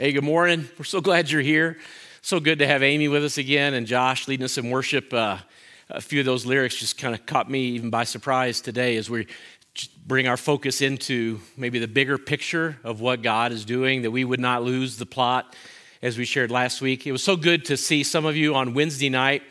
Hey, good morning. We're so glad you're here. So good to have Amy with us again and Josh leading us in worship. Uh, a few of those lyrics just kind of caught me even by surprise today as we bring our focus into maybe the bigger picture of what God is doing, that we would not lose the plot as we shared last week. It was so good to see some of you on Wednesday night.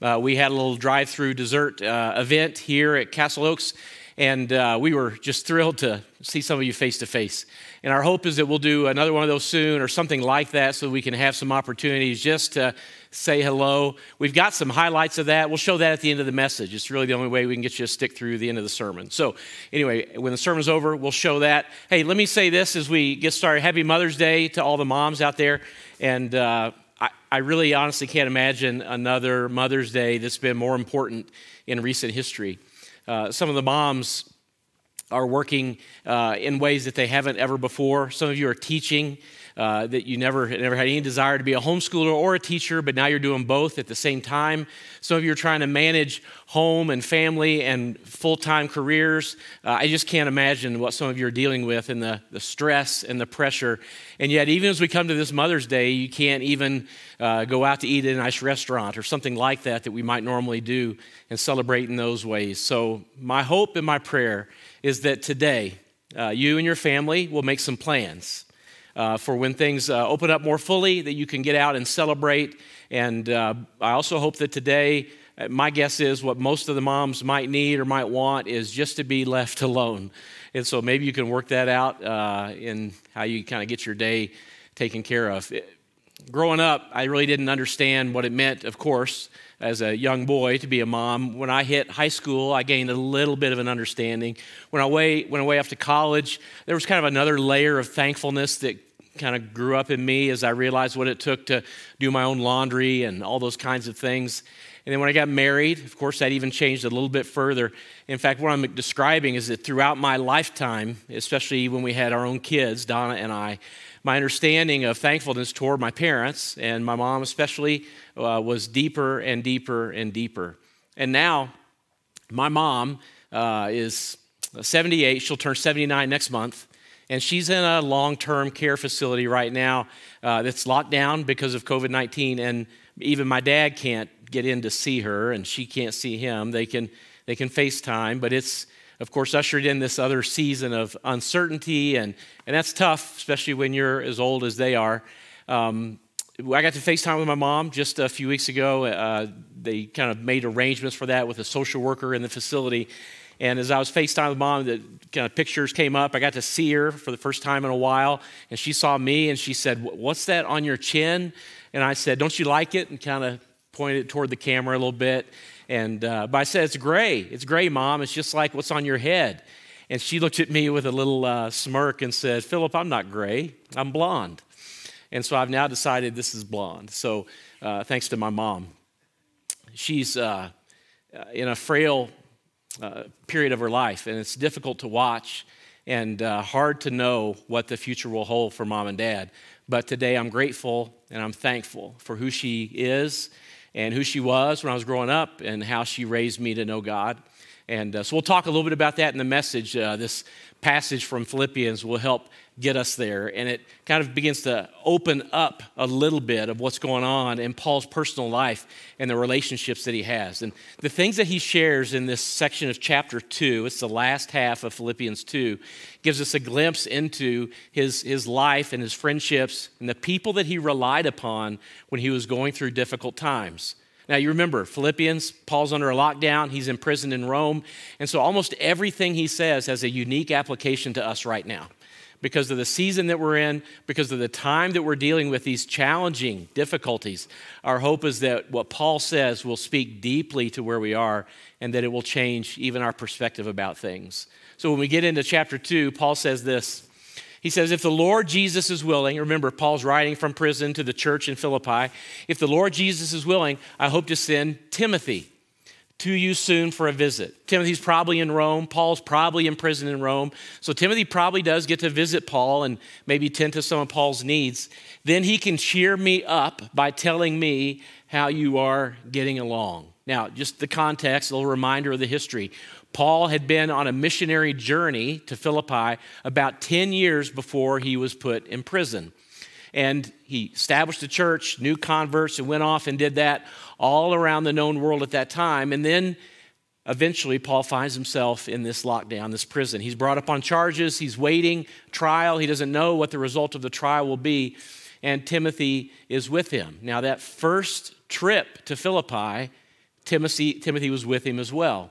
Uh, we had a little drive through dessert uh, event here at Castle Oaks, and uh, we were just thrilled to see some of you face to face. And our hope is that we'll do another one of those soon or something like that so we can have some opportunities just to say hello. We've got some highlights of that. We'll show that at the end of the message. It's really the only way we can get you to stick through the end of the sermon. So, anyway, when the sermon's over, we'll show that. Hey, let me say this as we get started. Happy Mother's Day to all the moms out there. And uh, I, I really honestly can't imagine another Mother's Day that's been more important in recent history. Uh, some of the moms are working uh, in ways that they haven't ever before. Some of you are teaching uh, that you never, never had any desire to be a homeschooler or a teacher, but now you're doing both at the same time. Some of you are trying to manage home and family and full time careers. Uh, I just can't imagine what some of you are dealing with and the, the stress and the pressure. And yet, even as we come to this Mother's Day, you can't even uh, go out to eat at a nice restaurant or something like that that we might normally do and celebrate in those ways. So, my hope and my prayer is that today uh, you and your family will make some plans uh, for when things uh, open up more fully, that you can get out and celebrate. And uh, I also hope that today, uh, my guess is what most of the moms might need or might want is just to be left alone. And so maybe you can work that out uh, in how you kind of get your day taken care of. It, growing up, I really didn't understand what it meant, of course as a young boy to be a mom. When I hit high school, I gained a little bit of an understanding. When I went away off to college, there was kind of another layer of thankfulness that kind of grew up in me as I realized what it took to do my own laundry and all those kinds of things. And then when I got married, of course, that even changed a little bit further. In fact, what I'm describing is that throughout my lifetime, especially when we had our own kids, Donna and I, my understanding of thankfulness toward my parents and my mom especially uh, was deeper and deeper and deeper. And now, my mom uh, is 78. She'll turn 79 next month. And she's in a long term care facility right now uh, that's locked down because of COVID 19. And even my dad can't get in to see her, and she can't see him. They can, they can FaceTime, but it's, of course, ushered in this other season of uncertainty, and, and that's tough, especially when you're as old as they are. Um, I got to FaceTime with my mom just a few weeks ago. Uh, they kind of made arrangements for that with a social worker in the facility. And as I was FaceTime with mom, the kind of pictures came up. I got to see her for the first time in a while. And she saw me and she said, What's that on your chin? And I said, Don't you like it? And kind of pointed toward the camera a little bit. And uh, but I said, It's gray. It's gray, mom. It's just like what's on your head. And she looked at me with a little uh, smirk and said, Philip, I'm not gray. I'm blonde. And so I've now decided this is blonde. So uh, thanks to my mom. She's uh, uh, in a frail uh, period of her life, and it's difficult to watch and uh, hard to know what the future will hold for mom and dad. But today I'm grateful and I'm thankful for who she is and who she was when I was growing up and how she raised me to know God. And uh, so we'll talk a little bit about that in the message. Uh, this passage from Philippians will help get us there. And it kind of begins to open up a little bit of what's going on in Paul's personal life and the relationships that he has. And the things that he shares in this section of chapter two, it's the last half of Philippians 2, gives us a glimpse into his, his life and his friendships and the people that he relied upon when he was going through difficult times. Now, you remember, Philippians, Paul's under a lockdown, he's imprisoned in Rome. And so almost everything he says has a unique application to us right now. Because of the season that we're in, because of the time that we're dealing with these challenging difficulties, our hope is that what Paul says will speak deeply to where we are and that it will change even our perspective about things. So when we get into chapter two, Paul says this he says, If the Lord Jesus is willing, remember, Paul's writing from prison to the church in Philippi. If the Lord Jesus is willing, I hope to send Timothy to you soon for a visit. Timothy's probably in Rome. Paul's probably in prison in Rome. So Timothy probably does get to visit Paul and maybe tend to some of Paul's needs. Then he can cheer me up by telling me how you are getting along. Now, just the context, a little reminder of the history. Paul had been on a missionary journey to Philippi about 10 years before he was put in prison. And he established a church, new converts, and went off and did that all around the known world at that time. And then eventually, Paul finds himself in this lockdown, this prison. He's brought up on charges, he's waiting trial, he doesn't know what the result of the trial will be. And Timothy is with him. Now, that first trip to Philippi, Timothy, Timothy was with him as well.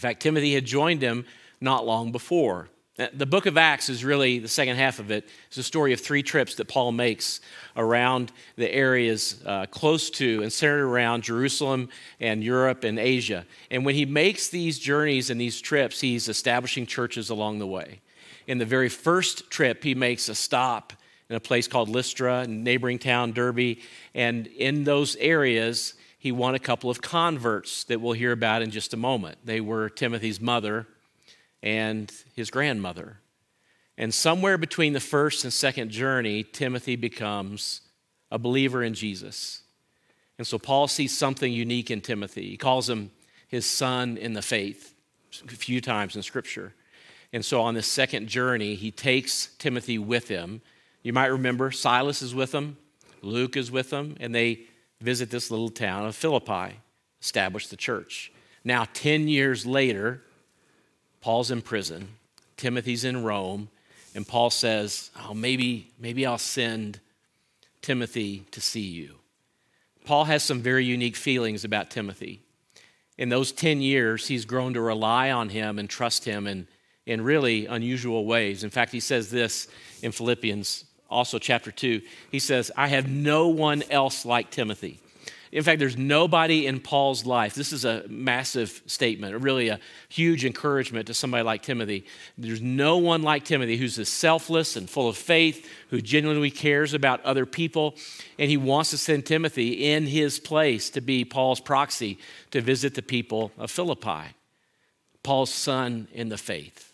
In fact, Timothy had joined him not long before. The book of Acts is really the second half of it. It's a story of three trips that Paul makes around the areas uh, close to and centered around Jerusalem and Europe and Asia. And when he makes these journeys and these trips, he's establishing churches along the way. In the very first trip, he makes a stop in a place called Lystra, neighboring town, Derbe. And in those areas, he won a couple of converts that we'll hear about in just a moment. They were Timothy's mother and his grandmother. And somewhere between the first and second journey, Timothy becomes a believer in Jesus. And so Paul sees something unique in Timothy. He calls him his son in the faith a few times in Scripture. And so on this second journey, he takes Timothy with him. You might remember Silas is with him, Luke is with him, and they visit this little town of Philippi, establish the church. Now, 10 years later, Paul's in prison, Timothy's in Rome, and Paul says, Oh, maybe, maybe I'll send Timothy to see you. Paul has some very unique feelings about Timothy. In those 10 years, he's grown to rely on him and trust him in, in really unusual ways. In fact, he says this in Philippians, also chapter 2. He says, I have no one else like Timothy. In fact, there's nobody in Paul's life. This is a massive statement, really a huge encouragement to somebody like Timothy. There's no one like Timothy who's as selfless and full of faith, who genuinely cares about other people, and he wants to send Timothy in his place to be Paul's proxy to visit the people of Philippi, Paul's son in the faith.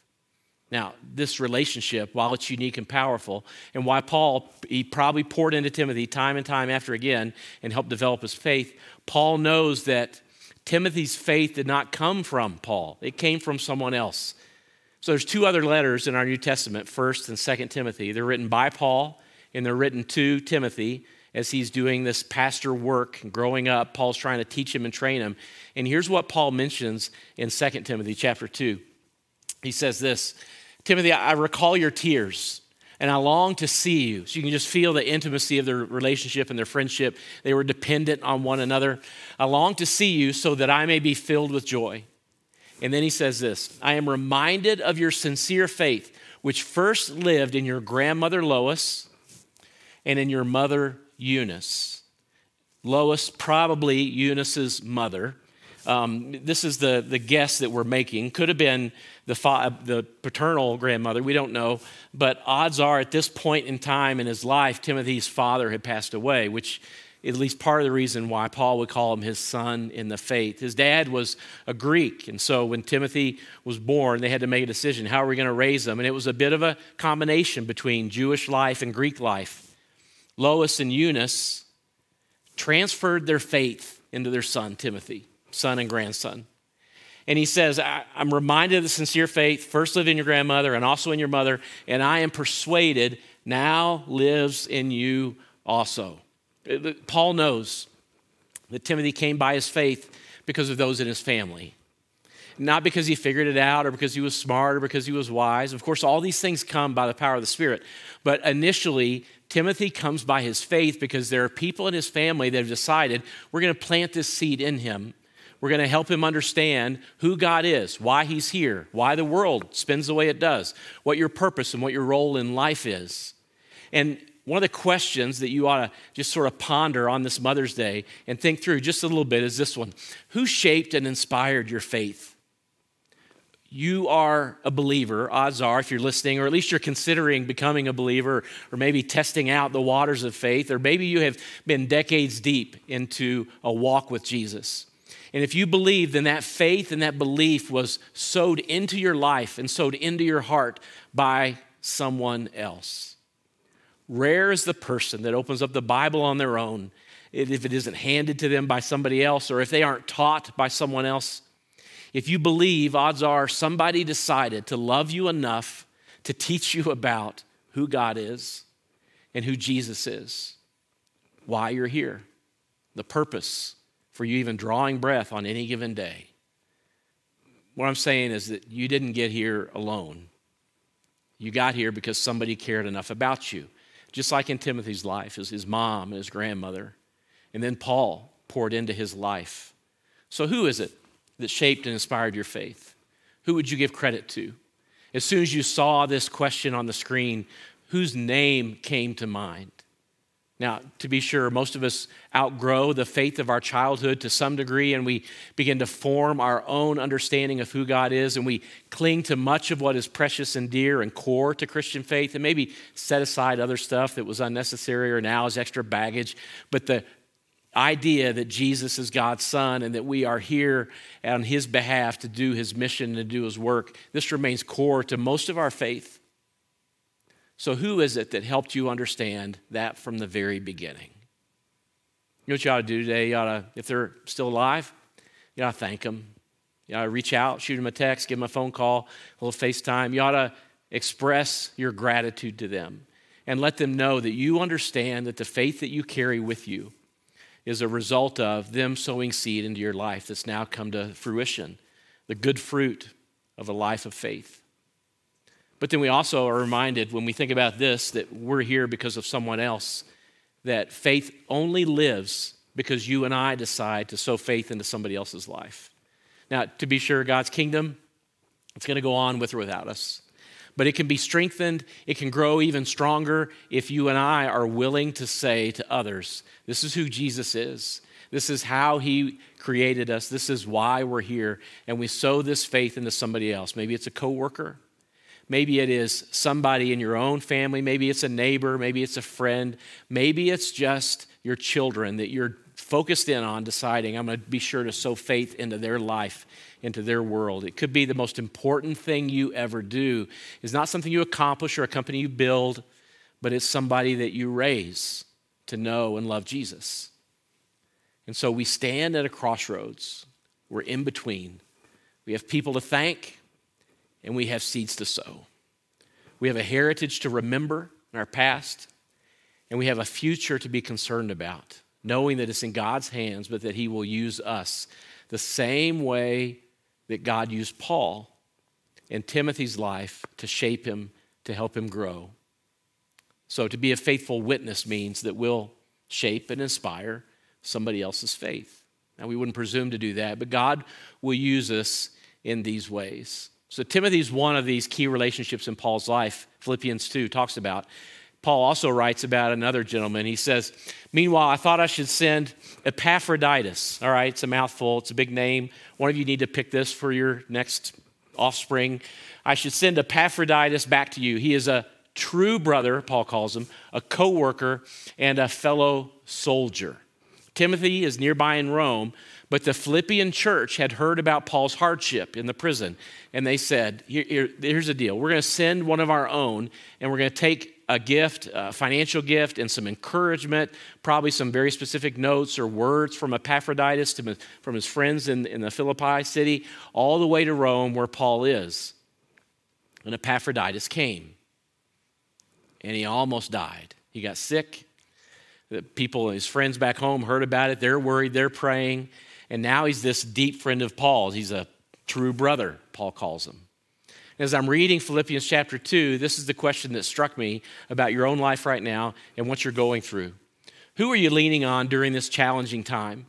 Now, this relationship, while it's unique and powerful, and why Paul, he probably poured into Timothy time and time after again and helped develop his faith, Paul knows that Timothy's faith did not come from Paul, it came from someone else. So there's two other letters in our New Testament, 1st and 2nd Timothy. They're written by Paul, and they're written to Timothy as he's doing this pastor work growing up. Paul's trying to teach him and train him. And here's what Paul mentions in 2nd Timothy chapter 2. He says this Timothy, I recall your tears and I long to see you. So you can just feel the intimacy of their relationship and their friendship. They were dependent on one another. I long to see you so that I may be filled with joy. And then he says this I am reminded of your sincere faith, which first lived in your grandmother Lois and in your mother Eunice. Lois, probably Eunice's mother. Um, this is the, the guess that we're making. Could have been the, fa- the paternal grandmother, we don't know. But odds are, at this point in time in his life, Timothy's father had passed away, which at least part of the reason why Paul would call him his son in the faith. His dad was a Greek, and so when Timothy was born, they had to make a decision how are we going to raise him? And it was a bit of a combination between Jewish life and Greek life. Lois and Eunice transferred their faith into their son, Timothy, son and grandson. And he says, I'm reminded of the sincere faith, first lived in your grandmother and also in your mother, and I am persuaded now lives in you also. Uh, Paul knows that Timothy came by his faith because of those in his family. Not because he figured it out or because he was smart or because he was wise. Of course, all these things come by the power of the Spirit. But initially, Timothy comes by his faith because there are people in his family that have decided we're going to plant this seed in him we're going to help him understand who God is, why he's here, why the world spins the way it does, what your purpose and what your role in life is. And one of the questions that you ought to just sort of ponder on this Mother's Day and think through just a little bit is this one Who shaped and inspired your faith? You are a believer, odds are, if you're listening, or at least you're considering becoming a believer, or maybe testing out the waters of faith, or maybe you have been decades deep into a walk with Jesus. And if you believe, then that faith and that belief was sowed into your life and sowed into your heart by someone else. Rare is the person that opens up the Bible on their own if it isn't handed to them by somebody else or if they aren't taught by someone else. If you believe, odds are somebody decided to love you enough to teach you about who God is and who Jesus is, why you're here, the purpose for you even drawing breath on any given day. What I'm saying is that you didn't get here alone. You got here because somebody cared enough about you. Just like in Timothy's life, his, his mom and his grandmother. And then Paul poured into his life. So, who is it that shaped and inspired your faith? Who would you give credit to? As soon as you saw this question on the screen, whose name came to mind? Now, to be sure, most of us outgrow the faith of our childhood to some degree, and we begin to form our own understanding of who God is, and we cling to much of what is precious and dear and core to Christian faith, and maybe set aside other stuff that was unnecessary or now is extra baggage. But the idea that Jesus is God's Son and that we are here on His behalf to do His mission and to do His work, this remains core to most of our faith. So, who is it that helped you understand that from the very beginning? You know what you ought to do today? You ought to, if they're still alive, you ought to thank them. You ought to reach out, shoot them a text, give them a phone call, a little FaceTime. You ought to express your gratitude to them and let them know that you understand that the faith that you carry with you is a result of them sowing seed into your life that's now come to fruition, the good fruit of a life of faith. But then we also are reminded when we think about this that we're here because of someone else, that faith only lives because you and I decide to sow faith into somebody else's life. Now, to be sure, God's kingdom, it's going to go on with or without us. But it can be strengthened, it can grow even stronger if you and I are willing to say to others, This is who Jesus is. This is how he created us. This is why we're here. And we sow this faith into somebody else. Maybe it's a coworker. Maybe it is somebody in your own family. Maybe it's a neighbor. Maybe it's a friend. Maybe it's just your children that you're focused in on deciding, I'm going to be sure to sow faith into their life, into their world. It could be the most important thing you ever do. It's not something you accomplish or a company you build, but it's somebody that you raise to know and love Jesus. And so we stand at a crossroads. We're in between. We have people to thank, and we have seeds to sow. We have a heritage to remember in our past, and we have a future to be concerned about, knowing that it's in God's hands, but that He will use us the same way that God used Paul in Timothy's life to shape him, to help him grow. So, to be a faithful witness means that we'll shape and inspire somebody else's faith. Now, we wouldn't presume to do that, but God will use us in these ways. So, Timothy's one of these key relationships in Paul's life, Philippians 2 talks about. Paul also writes about another gentleman. He says, Meanwhile, I thought I should send Epaphroditus. All right, it's a mouthful, it's a big name. One of you need to pick this for your next offspring. I should send Epaphroditus back to you. He is a true brother, Paul calls him, a co worker, and a fellow soldier. Timothy is nearby in Rome, but the Philippian church had heard about Paul's hardship in the prison, and they said, here, here, Here's the deal. We're going to send one of our own, and we're going to take a gift, a financial gift, and some encouragement, probably some very specific notes or words from Epaphroditus to, from his friends in, in the Philippi city, all the way to Rome, where Paul is. And Epaphroditus came, and he almost died. He got sick. The people, his friends back home, heard about it. They're worried, they're praying. And now he's this deep friend of Paul's. He's a true brother, Paul calls him. As I'm reading Philippians chapter 2, this is the question that struck me about your own life right now and what you're going through. Who are you leaning on during this challenging time?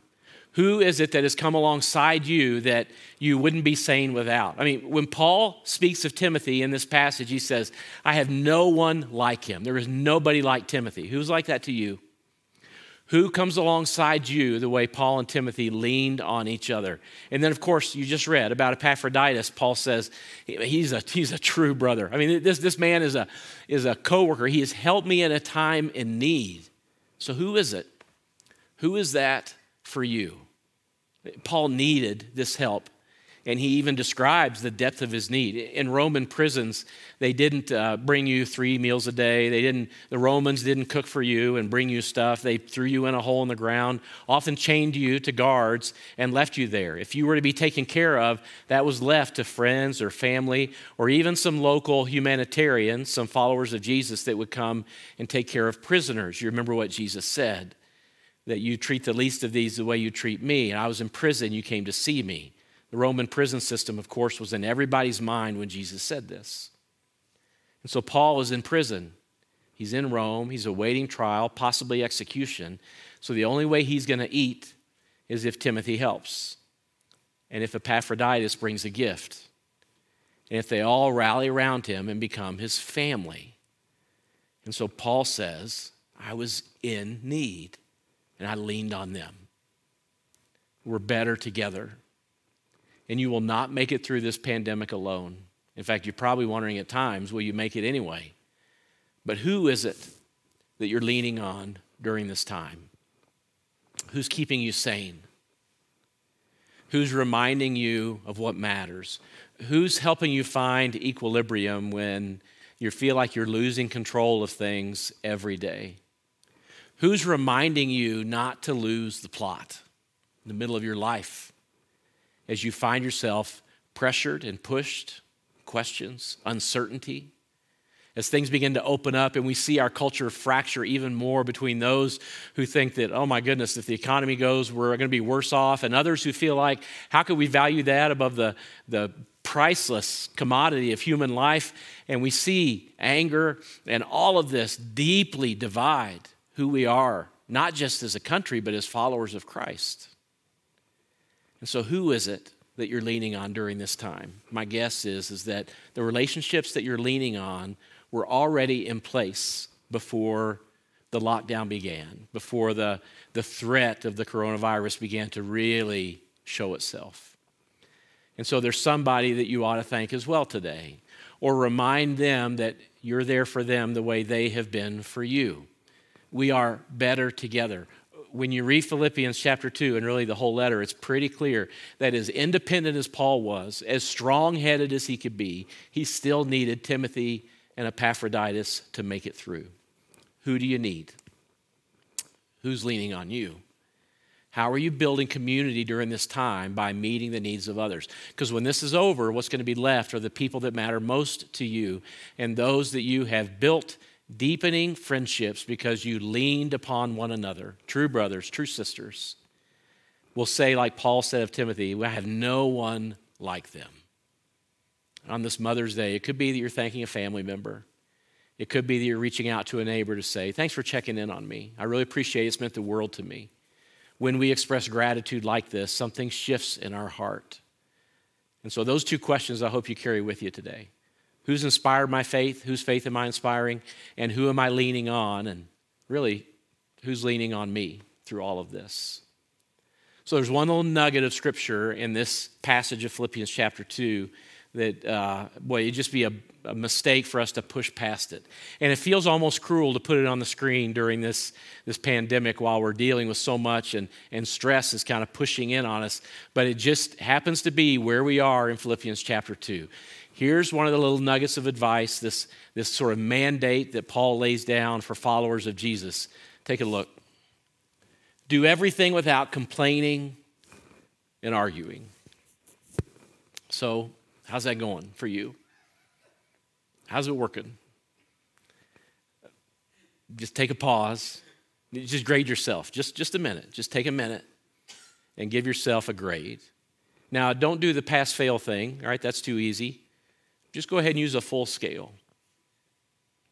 Who is it that has come alongside you that you wouldn't be sane without? I mean, when Paul speaks of Timothy in this passage, he says, I have no one like him. There is nobody like Timothy. Who's like that to you? Who comes alongside you the way Paul and Timothy leaned on each other? And then, of course, you just read about Epaphroditus. Paul says he's a, he's a true brother. I mean, this, this man is a, is a co worker. He has helped me in a time in need. So, who is it? Who is that for you? Paul needed this help And he even describes the depth of his need. In Roman prisons, they didn't uh, bring you three meals a day. They didn't, the Romans didn't cook for you and bring you stuff. They threw you in a hole in the ground, often chained you to guards and left you there. If you were to be taken care of, that was left to friends or family or even some local humanitarians, some followers of Jesus that would come and take care of prisoners. You remember what Jesus said that you treat the least of these the way you treat me. And I was in prison, you came to see me. The Roman prison system, of course, was in everybody's mind when Jesus said this. And so Paul is in prison. He's in Rome, he's awaiting trial, possibly execution. So the only way he's going to eat is if Timothy helps, and if Epaphroditus brings a gift, and if they all rally around him and become his family. And so Paul says, I was in need, and I leaned on them. We're better together and you will not make it through this pandemic alone. In fact, you're probably wondering at times, will you make it anyway? But who is it that you're leaning on during this time? Who's keeping you sane? Who's reminding you of what matters? Who's helping you find equilibrium when you feel like you're losing control of things every day? Who's reminding you not to lose the plot in the middle of your life? As you find yourself pressured and pushed, questions, uncertainty, as things begin to open up and we see our culture fracture even more between those who think that, oh my goodness, if the economy goes, we're going to be worse off, and others who feel like, how could we value that above the, the priceless commodity of human life? And we see anger and all of this deeply divide who we are, not just as a country, but as followers of Christ. And so, who is it that you're leaning on during this time? My guess is, is that the relationships that you're leaning on were already in place before the lockdown began, before the, the threat of the coronavirus began to really show itself. And so, there's somebody that you ought to thank as well today, or remind them that you're there for them the way they have been for you. We are better together when you read Philippians chapter 2 and really the whole letter, it's pretty clear that as independent as Paul was, as strong headed as he could be, he still needed Timothy and Epaphroditus to make it through. Who do you need? Who's leaning on you? How are you building community during this time by meeting the needs of others? Because when this is over, what's going to be left are the people that matter most to you and those that you have built deepening friendships because you leaned upon one another. True brothers, true sisters will say, like Paul said of Timothy, I have no one like them. On this Mother's Day, it could be that you're thanking a family member. It could be that you're reaching out to a neighbor to say, Thanks for checking in on me. I really appreciate it. It's meant the world to me. When we express gratitude like this, something shifts in our heart. And so, those two questions I hope you carry with you today. Who's inspired my faith? Whose faith am I inspiring? And who am I leaning on? And really, who's leaning on me through all of this? So there's one little nugget of scripture in this passage of Philippians chapter 2 that, uh, boy, it'd just be a, a, mistake for us to push past it. And it feels almost cruel to put it on the screen during this, this pandemic while we're dealing with so much and, and stress is kind of pushing in on us. But it just happens to be where we are in Philippians chapter 2. Here's one of the little nuggets of advice, this, this sort of mandate that Paul lays down for followers of Jesus. Take a look. Do everything without complaining and arguing. So, how's that going for you? How's it working? Just take a pause. Just grade yourself. Just, just a minute. Just take a minute and give yourself a grade. Now, don't do the pass fail thing, all right? That's too easy. Just go ahead and use a full scale.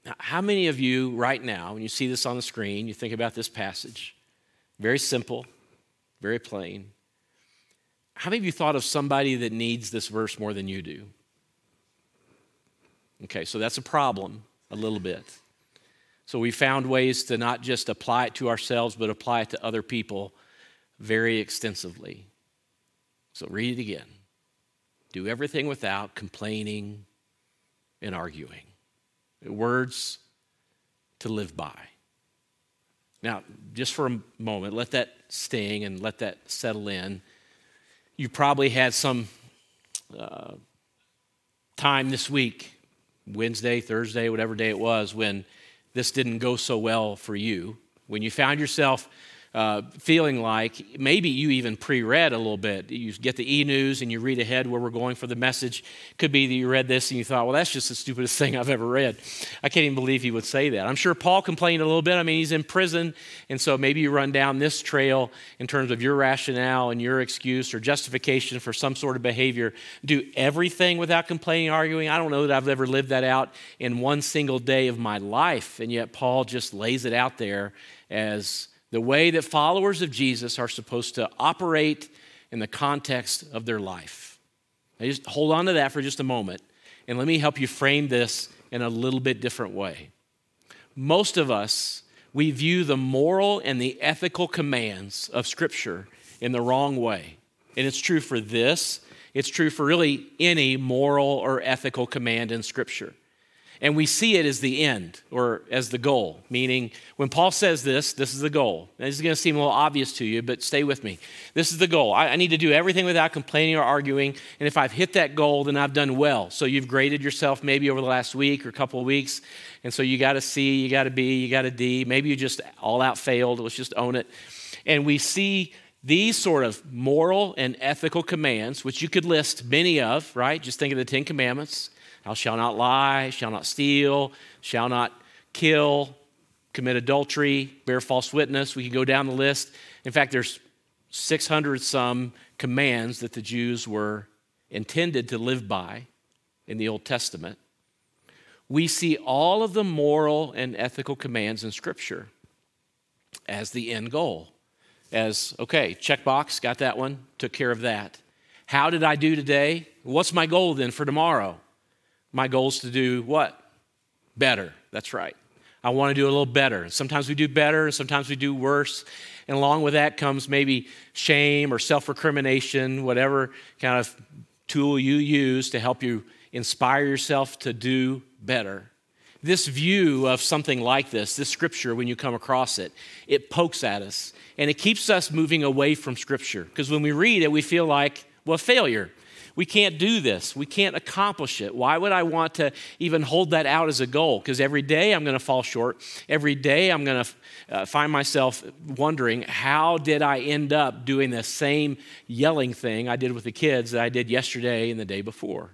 Now, how many of you right now, when you see this on the screen, you think about this passage? Very simple, very plain. How many of you thought of somebody that needs this verse more than you do? Okay, so that's a problem a little bit. So we found ways to not just apply it to ourselves, but apply it to other people very extensively. So read it again. Do everything without complaining and arguing. Words to live by. Now, just for a moment, let that sting and let that settle in. You probably had some uh, time this week, Wednesday, Thursday, whatever day it was, when this didn't go so well for you, when you found yourself uh, feeling like maybe you even pre read a little bit. You get the e news and you read ahead where we're going for the message. Could be that you read this and you thought, well, that's just the stupidest thing I've ever read. I can't even believe he would say that. I'm sure Paul complained a little bit. I mean, he's in prison, and so maybe you run down this trail in terms of your rationale and your excuse or justification for some sort of behavior. Do everything without complaining, arguing. I don't know that I've ever lived that out in one single day of my life, and yet Paul just lays it out there as the way that followers of Jesus are supposed to operate in the context of their life. Now just hold on to that for just a moment, and let me help you frame this in a little bit different way. Most of us, we view the moral and the ethical commands of Scripture in the wrong way. And it's true for this, it's true for really any moral or ethical command in Scripture. And we see it as the end or as the goal, meaning when Paul says this, this is the goal. And this is going to seem a little obvious to you, but stay with me. This is the goal. I, I, need to do everything without complaining or arguing. And if I've hit that goal, then I've done well. So you've graded yourself maybe over the last week or couple of weeks. And so you got a C, you got a B, you got a D. Maybe you just all out failed. Let's just own it. And we see these sort of moral and ethical commands, which you could list many of, right? Just think of the Ten Commandments Thou shalt not lie, shall not steal, shall not kill, commit adultery, bear false witness. We could go down the list. In fact, there's 600 some commands that the Jews were intended to live by in the Old Testament. We see all of the moral and ethical commands in Scripture as the end goal. As, okay, checkbox, got that one, took care of that. How did I do today? What's my goal then for tomorrow? My goal is to do what? Better. That's right. I want to do a little better. Sometimes we do better, sometimes we do worse. And along with that comes maybe shame or self recrimination, whatever kind of tool you use to help you inspire yourself to do better. This view of something like this, this scripture, when you come across it, it pokes at us and it keeps us moving away from scripture. Because when we read it, we feel like, well, failure. We can't do this. We can't accomplish it. Why would I want to even hold that out as a goal? Because every day I'm going to fall short. Every day I'm going to uh, find myself wondering, how did I end up doing the same yelling thing I did with the kids that I did yesterday and the day before?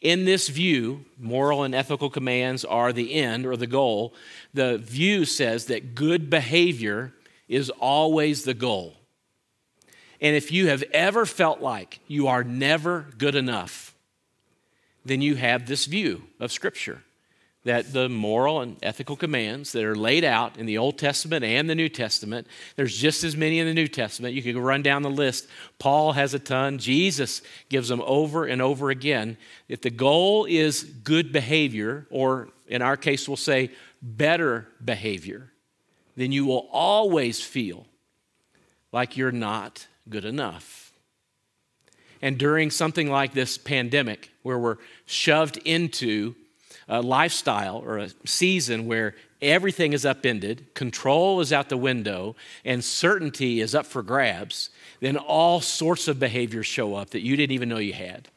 In this view, moral and ethical commands are the end or the goal. The view says that good behavior is always the goal. And if you have ever felt like you are never good enough, then you have this view of Scripture that the moral and ethical commands that are laid out in the Old Testament and the New Testament, there's just as many in the New Testament. You could run down the list. Paul has a ton, Jesus gives them over and over again. If the goal is good behavior, or in our case, we'll say better behavior, then you will always feel like you're not good enough. And during something like this pandemic, where we're shoved into a lifestyle or a season where everything is upended, control is out the window, and certainty is up for grabs, then all sorts of behaviors show up that you didn't even know you had.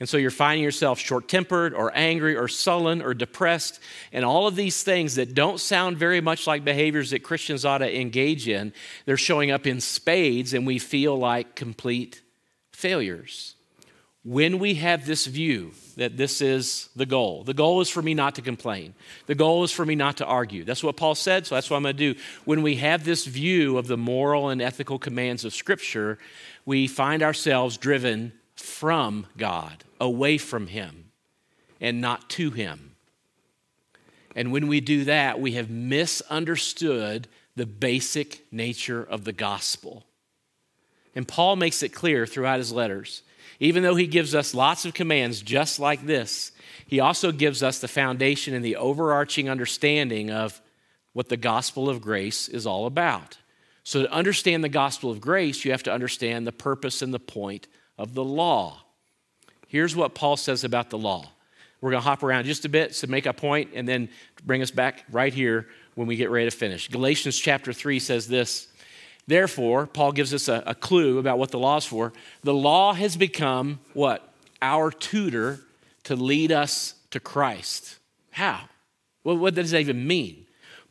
And so you're finding yourself short tempered or angry or sullen or depressed, and all of these things that don't sound very much like behaviors that Christians ought to engage in, they're showing up in spades, and we feel like complete failures. When we have this view that this is the goal, the goal is for me not to complain. The goal is for me not to argue. That's what Paul said, so that's what I'm going to do. When we have this view of the moral and ethical commands of Scripture, we find ourselves driven from God, away from Him, and not to Him. And when we do that, we have misunderstood the basic nature of the gospel. And Paul makes it clear throughout his letters. Even though he gives us lots of commands just like this, he also gives us the foundation and the overarching understanding of what the gospel of grace is all about. So, to understand the gospel of grace, you have to understand the purpose and the point of the law. Here's what Paul says about the law. We're going to hop around just a bit to make a point and then bring us back right here when we get ready to finish. Galatians chapter 3 says this Therefore, Paul gives us a, a clue about what the law is for. The law has become what? our tutor to lead us to Christ. How? What does that even mean?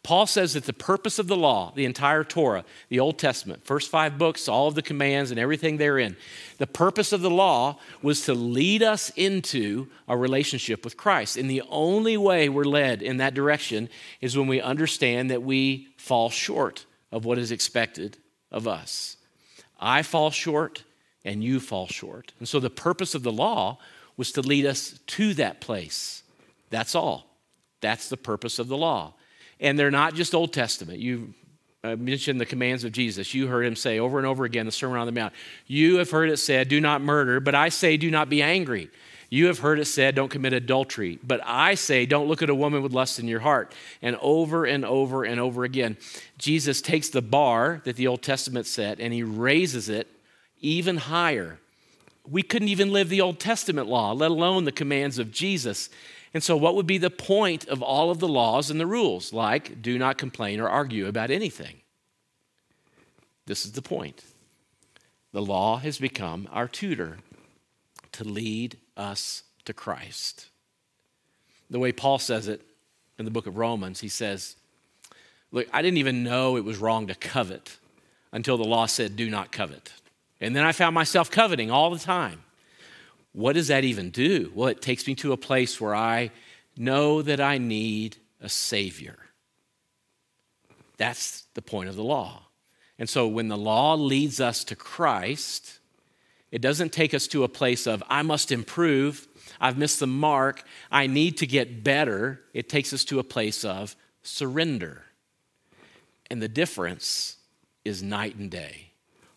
Paul says that the purpose of the law, the entire Torah, the Old Testament, first five books, all of the commands and everything therein, the purpose of the law was to lead us into a relationship with Christ. And the only way we're led in that direction is when we understand that we fall short of what is expected of us. I fall short and you fall short. And so the purpose of the law was to lead us to that place. That's all. That's the purpose of the law. And they're not just Old Testament. You uh, mentioned the commands of Jesus. You heard him say over and over again, the Sermon on the Mount. You have heard it said, do not murder, but I say, do not be angry. You have heard it said, don't commit adultery. But I say, don't look at a woman with lust in your heart. And over and over and over again, Jesus takes the bar that the Old Testament set and he raises it even higher. We couldn't even live the Old Testament law, let alone the commands of Jesus. And so, what would be the point of all of the laws and the rules, like do not complain or argue about anything? This is the point. The law has become our tutor to lead us to Christ. The way Paul says it in the book of Romans, he says, Look, I didn't even know it was wrong to covet until the law said, do not covet. And then I found myself coveting all the time. What does that even do? Well, it takes me to a place where I know that I need a Savior. That's the point of the law. And so when the law leads us to Christ, it doesn't take us to a place of, I must improve, I've missed the mark, I need to get better. It takes us to a place of surrender. And the difference is night and day.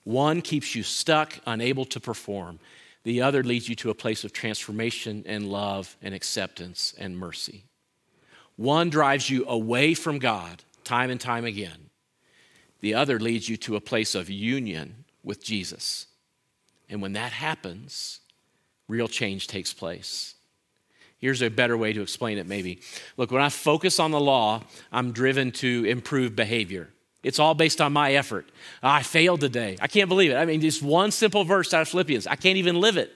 One keeps you stuck, unable to perform. The other leads you to a place of transformation and love and acceptance and mercy. One drives you away from God time and time again. The other leads you to a place of union with Jesus. And when that happens, real change takes place. Here's a better way to explain it, maybe. Look, when I focus on the law, I'm driven to improve behavior. It's all based on my effort. I failed today. I can't believe it. I mean, just one simple verse out of Philippians. I can't even live it.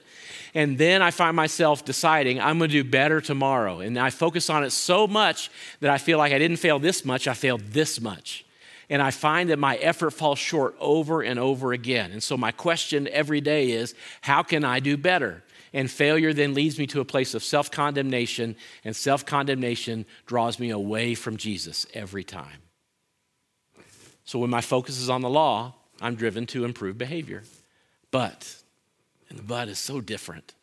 And then I find myself deciding I'm going to do better tomorrow. And I focus on it so much that I feel like I didn't fail this much, I failed this much. And I find that my effort falls short over and over again. And so my question every day is how can I do better? And failure then leads me to a place of self condemnation, and self condemnation draws me away from Jesus every time. So when my focus is on the law, I'm driven to improve behavior. But, and the but is so different.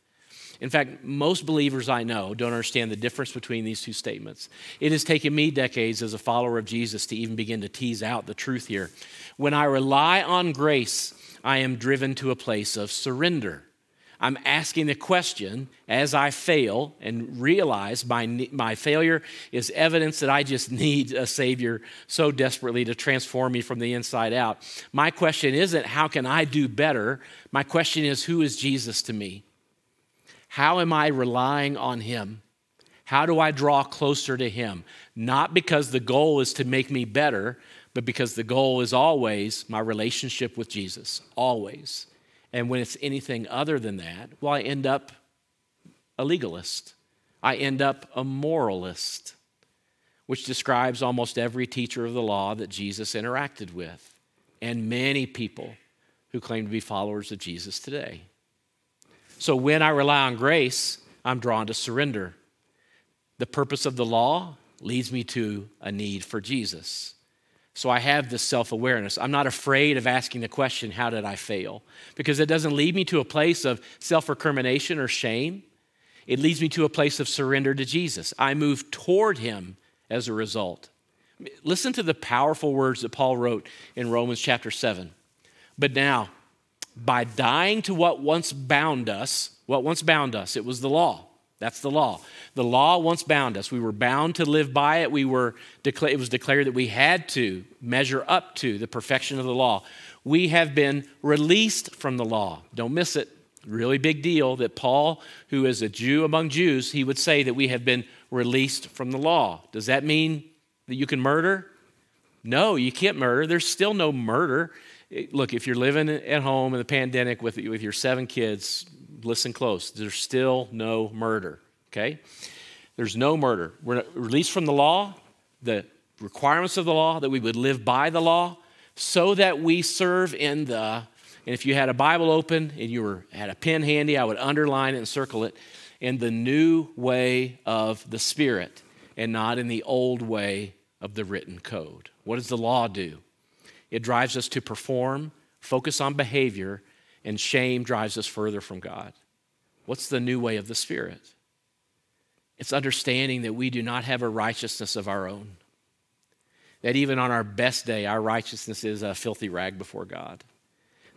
In fact, most believers I know don't understand the difference between these two statements. It has taken me decades as a follower of Jesus to even begin to tease out the truth here. When I rely on grace, I am driven to a place of surrender. I'm asking the question as I fail and realize my, my failure is evidence that I just need a Savior so desperately to transform me from the inside out. My question isn't, how can I do better? My question is, who is Jesus to me? How am I relying on Him? How do I draw closer to Him? Not because the goal is to make me better, but because the goal is always my relationship with Jesus, always. And when it's anything other than that, well, I end up a legalist. I end up a moralist, which describes almost every teacher of the law that Jesus interacted with, and many people who claim to be followers of Jesus today. So when I rely on grace, I'm drawn to surrender. The purpose of the law leads me to a need for Jesus. So I have this self awareness. I'm not afraid of asking the question, How did I fail? Because it doesn't lead me to a place of self recrimination or shame. It leads me to a place of surrender to Jesus. I move toward Him as a result. Listen to the powerful words that Paul wrote in Romans chapter 7. But now, by dying to what once bound us, what once bound us, it was the law. That's the law. The law once bound us. We were bound to live by it. We were decla- it was declared that we had to measure up to the perfection of the law. We have been released from the law. Don't miss it. Really big deal that Paul, who is a Jew among Jews, he would say that we have been released from the law. Does that mean that you can murder? No, you can't murder. There's still no murder. Look, if you're living at home in the pandemic with, with your seven kids, listen close. There's still no murder, okay? There's no murder. We're released from the law, the requirements of the law, that we would live by the law, so that we serve in the, and if you had a Bible open and you were, had a pen handy, I would underline it and circle it, in the new way of the Spirit and not in the old way of the written code. What does the law do? It drives us to perform, focus on behavior, and shame drives us further from God. What's the new way of the Spirit? It's understanding that we do not have a righteousness of our own. That even on our best day, our righteousness is a filthy rag before God.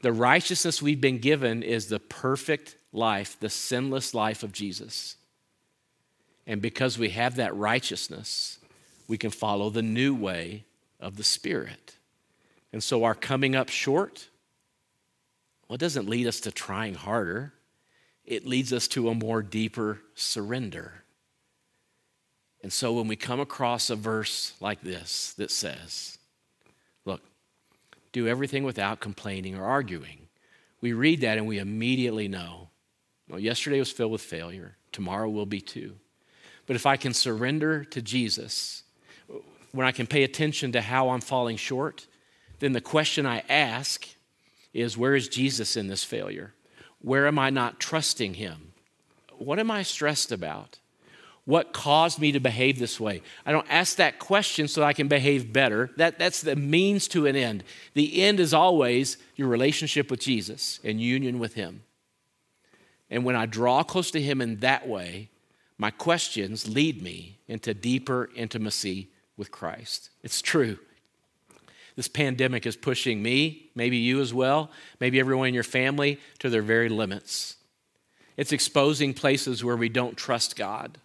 The righteousness we've been given is the perfect life, the sinless life of Jesus. And because we have that righteousness, we can follow the new way of the Spirit. And so our coming up short, well, it doesn't lead us to trying harder, it leads us to a more deeper surrender. And so when we come across a verse like this that says, look, do everything without complaining or arguing, we read that and we immediately know, well, yesterday was filled with failure, tomorrow will be too. But if I can surrender to Jesus, when I can pay attention to how I'm falling short, then the question I ask is where is Jesus in this failure? Where am I not trusting him? What am I stressed about? What caused me to behave this way? I don't ask that question so I can behave better. That, that's the means to an end. The end is always your relationship with Jesus and union with him. And when I draw close to him in that way, my questions lead me into deeper intimacy with Christ. It's true. This pandemic is pushing me, maybe you as well, maybe everyone in your family, to their very limits. It's exposing places where we don't trust God.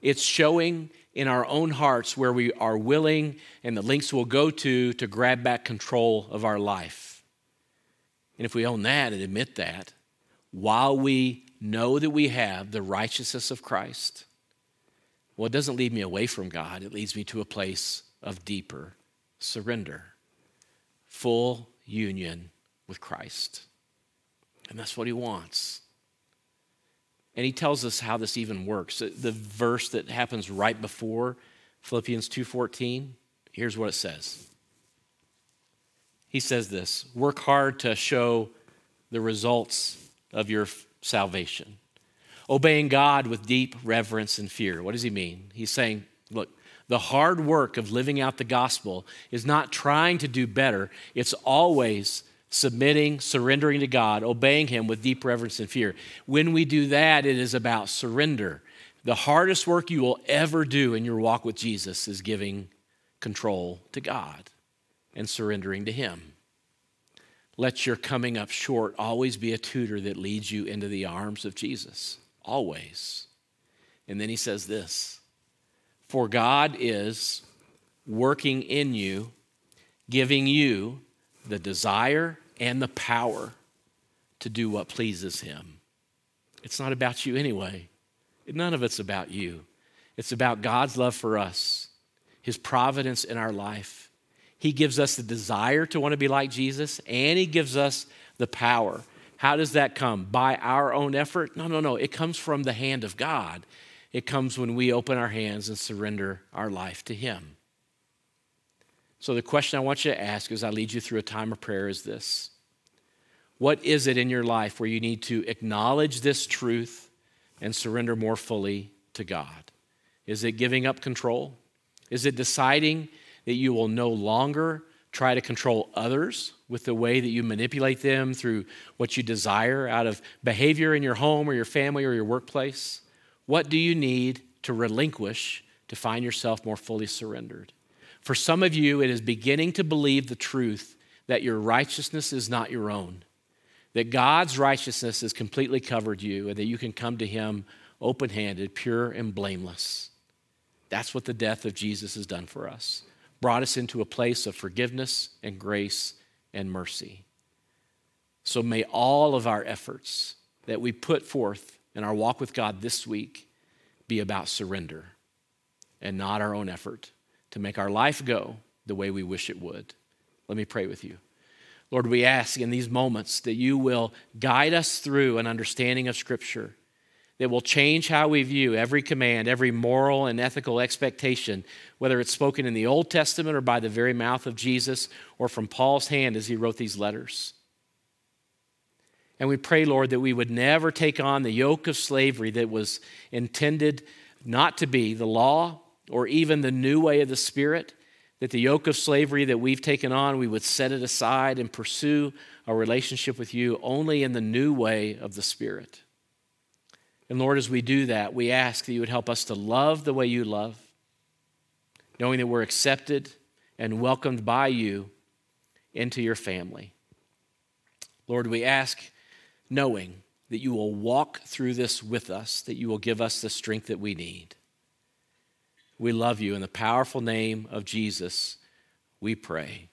It's showing in our own hearts where we are willing and the links we'll go to to grab back control of our life. And if we own that and admit that, while we know that we have the righteousness of Christ, well, it doesn't lead me away from God, it leads me to a place of deeper surrender, full union with Christ. And that's what he wants. And he tells us how this even works. The verse that happens right before Philippians 2:14, here's what it says. He says this, work hard to show the results of your salvation. Obeying God with deep reverence and fear. What does he mean? He's saying, the hard work of living out the gospel is not trying to do better, it's always submitting, surrendering to God, obeying Him with deep reverence and fear. When we do that, it is about surrender. The hardest work you will ever do in your walk with Jesus is giving control to God and surrendering to Him. Let your coming up short always be a tutor that leads you into the arms of Jesus. Always. And then he says this For God is working in you, giving you the desire and the power to do what pleases Him. It's not about you anyway. None of it's about you. It's about God's love for us, His providence in our life. He gives us the desire to want to be like Jesus, and He gives us the power. How does that come? By our own effort? No, no, no. It comes from the hand of God. It comes when we open our hands and surrender our life to Him. So, the question I want you to ask as I lead you through a time of prayer is this What is it in your life where you need to acknowledge this truth and surrender more fully to God? Is it giving up control? Is it deciding that you will no longer try to control others with the way that you manipulate them through what you desire out of behavior in your home or your family or your workplace? What do you need to relinquish to find yourself more fully surrendered? For some of you, it is beginning to believe the truth that your righteousness is not your own, that God's righteousness has completely covered you, and that you can come to Him open handed, pure, and blameless. That's what the death of Jesus has done for us brought us into a place of forgiveness and grace and mercy. So may all of our efforts that we put forth in our walk with God this week be about surrender and not our own effort to make our life go the way we wish it would. Let me pray with you. Lord, we ask in these moments that you will guide us through an understanding of Scripture that will change how we view every command, every moral and ethical expectation, whether it's spoken in the Old Testament or by the very mouth of Jesus or from Paul's hand as he wrote these letters. And we pray, Lord, that we would never take on the yoke of slavery that was intended not to be the law or even the new way of the Spirit, that the yoke of slavery that we've taken on, we would set it aside and pursue a relationship with you only in the new way of the Spirit. And Lord, as we do that, we ask that you would help us to love the way you love, knowing that we're accepted and welcomed by you into your family. Lord, we ask knowing that you will walk through this with us, that you will give us the strength that we need. We love you. In the powerful name of Jesus, we pray.